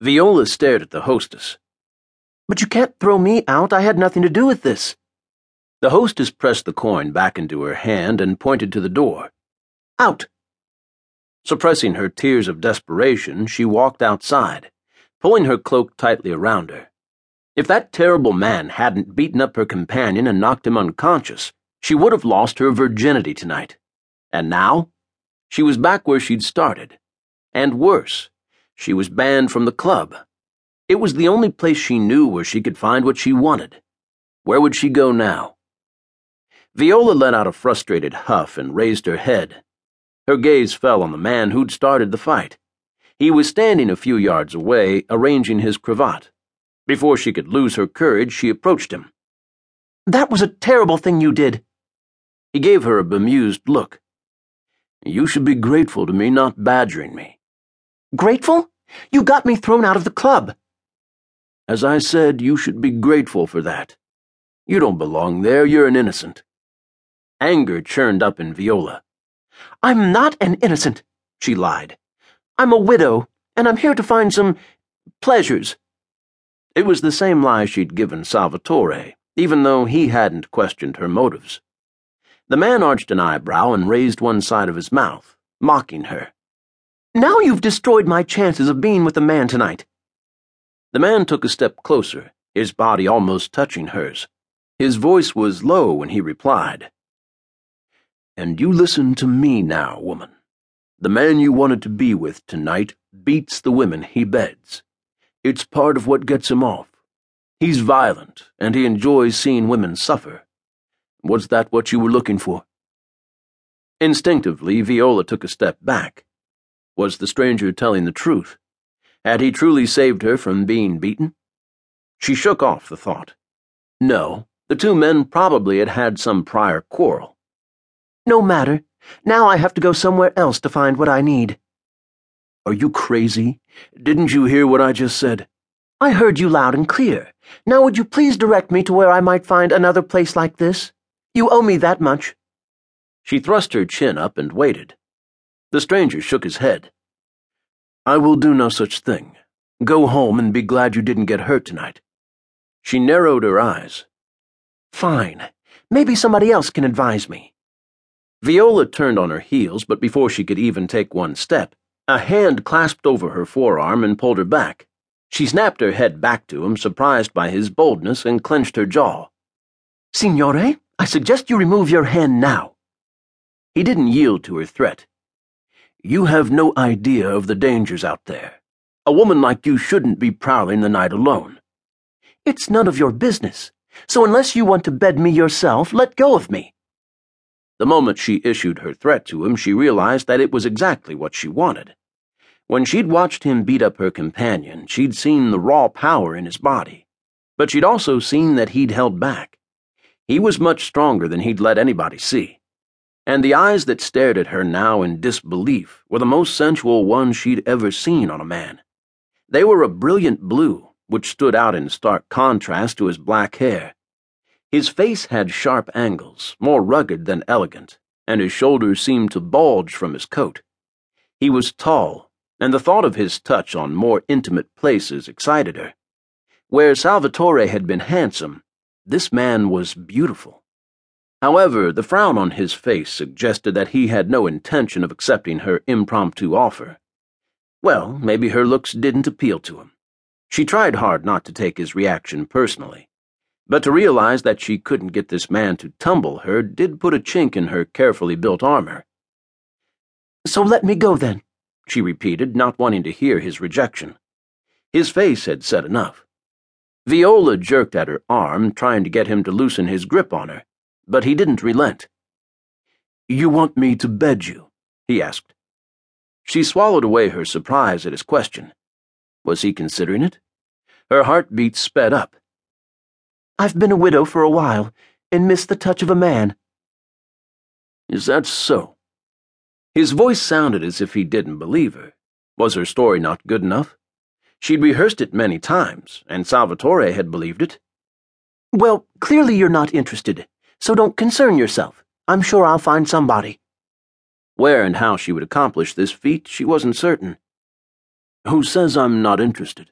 Viola stared at the hostess. But you can't throw me out. I had nothing to do with this. The hostess pressed the coin back into her hand and pointed to the door. Out! Suppressing her tears of desperation, she walked outside, pulling her cloak tightly around her. If that terrible man hadn't beaten up her companion and knocked him unconscious, she would have lost her virginity tonight. And now? She was back where she'd started. And worse, she was banned from the club. It was the only place she knew where she could find what she wanted. Where would she go now? Viola let out a frustrated huff and raised her head. Her gaze fell on the man who'd started the fight. He was standing a few yards away, arranging his cravat. Before she could lose her courage, she approached him. That was a terrible thing you did. He gave her a bemused look. You should be grateful to me not badgering me. Grateful? You got me thrown out of the club. As I said, you should be grateful for that. You don't belong there, you're an innocent. Anger churned up in Viola. I'm not an innocent, she lied. I'm a widow, and I'm here to find some pleasures. It was the same lie she'd given Salvatore, even though he hadn't questioned her motives. The man arched an eyebrow and raised one side of his mouth, mocking her. Now you've destroyed my chances of being with a man tonight. The man took a step closer, his body almost touching hers. His voice was low when he replied. And you listen to me now, woman. The man you wanted to be with tonight beats the women he beds. It's part of what gets him off. He's violent, and he enjoys seeing women suffer. Was that what you were looking for? Instinctively, Viola took a step back. Was the stranger telling the truth? Had he truly saved her from being beaten? She shook off the thought. No, the two men probably had had some prior quarrel. No matter. Now I have to go somewhere else to find what I need. Are you crazy? Didn't you hear what I just said? I heard you loud and clear. Now would you please direct me to where I might find another place like this? You owe me that much. She thrust her chin up and waited. The stranger shook his head. I will do no such thing. Go home and be glad you didn't get hurt tonight. She narrowed her eyes. Fine. Maybe somebody else can advise me. Viola turned on her heels, but before she could even take one step, a hand clasped over her forearm and pulled her back. She snapped her head back to him, surprised by his boldness, and clenched her jaw. Signore, I suggest you remove your hand now. He didn't yield to her threat. You have no idea of the dangers out there. A woman like you shouldn't be prowling the night alone. It's none of your business, so unless you want to bed me yourself, let go of me. The moment she issued her threat to him, she realized that it was exactly what she wanted. When she'd watched him beat up her companion, she'd seen the raw power in his body. But she'd also seen that he'd held back. He was much stronger than he'd let anybody see. And the eyes that stared at her now in disbelief were the most sensual ones she'd ever seen on a man. They were a brilliant blue, which stood out in stark contrast to his black hair his face had sharp angles, more rugged than elegant, and his shoulders seemed to bulge from his coat. He was tall, and the thought of his touch on more intimate places excited her. Where Salvatore had been handsome, this man was beautiful. However, the frown on his face suggested that he had no intention of accepting her impromptu offer. Well, maybe her looks didn't appeal to him. She tried hard not to take his reaction personally. But to realize that she couldn't get this man to tumble her did put a chink in her carefully built armor. So let me go then, she repeated, not wanting to hear his rejection. His face had said enough. Viola jerked at her arm, trying to get him to loosen his grip on her, but he didn't relent. You want me to bed you? he asked. She swallowed away her surprise at his question. Was he considering it? Her heartbeat sped up. I've been a widow for a while and missed the touch of a man. Is that so? His voice sounded as if he didn't believe her. Was her story not good enough? She'd rehearsed it many times, and Salvatore had believed it. Well, clearly you're not interested, so don't concern yourself. I'm sure I'll find somebody. Where and how she would accomplish this feat, she wasn't certain. Who says I'm not interested?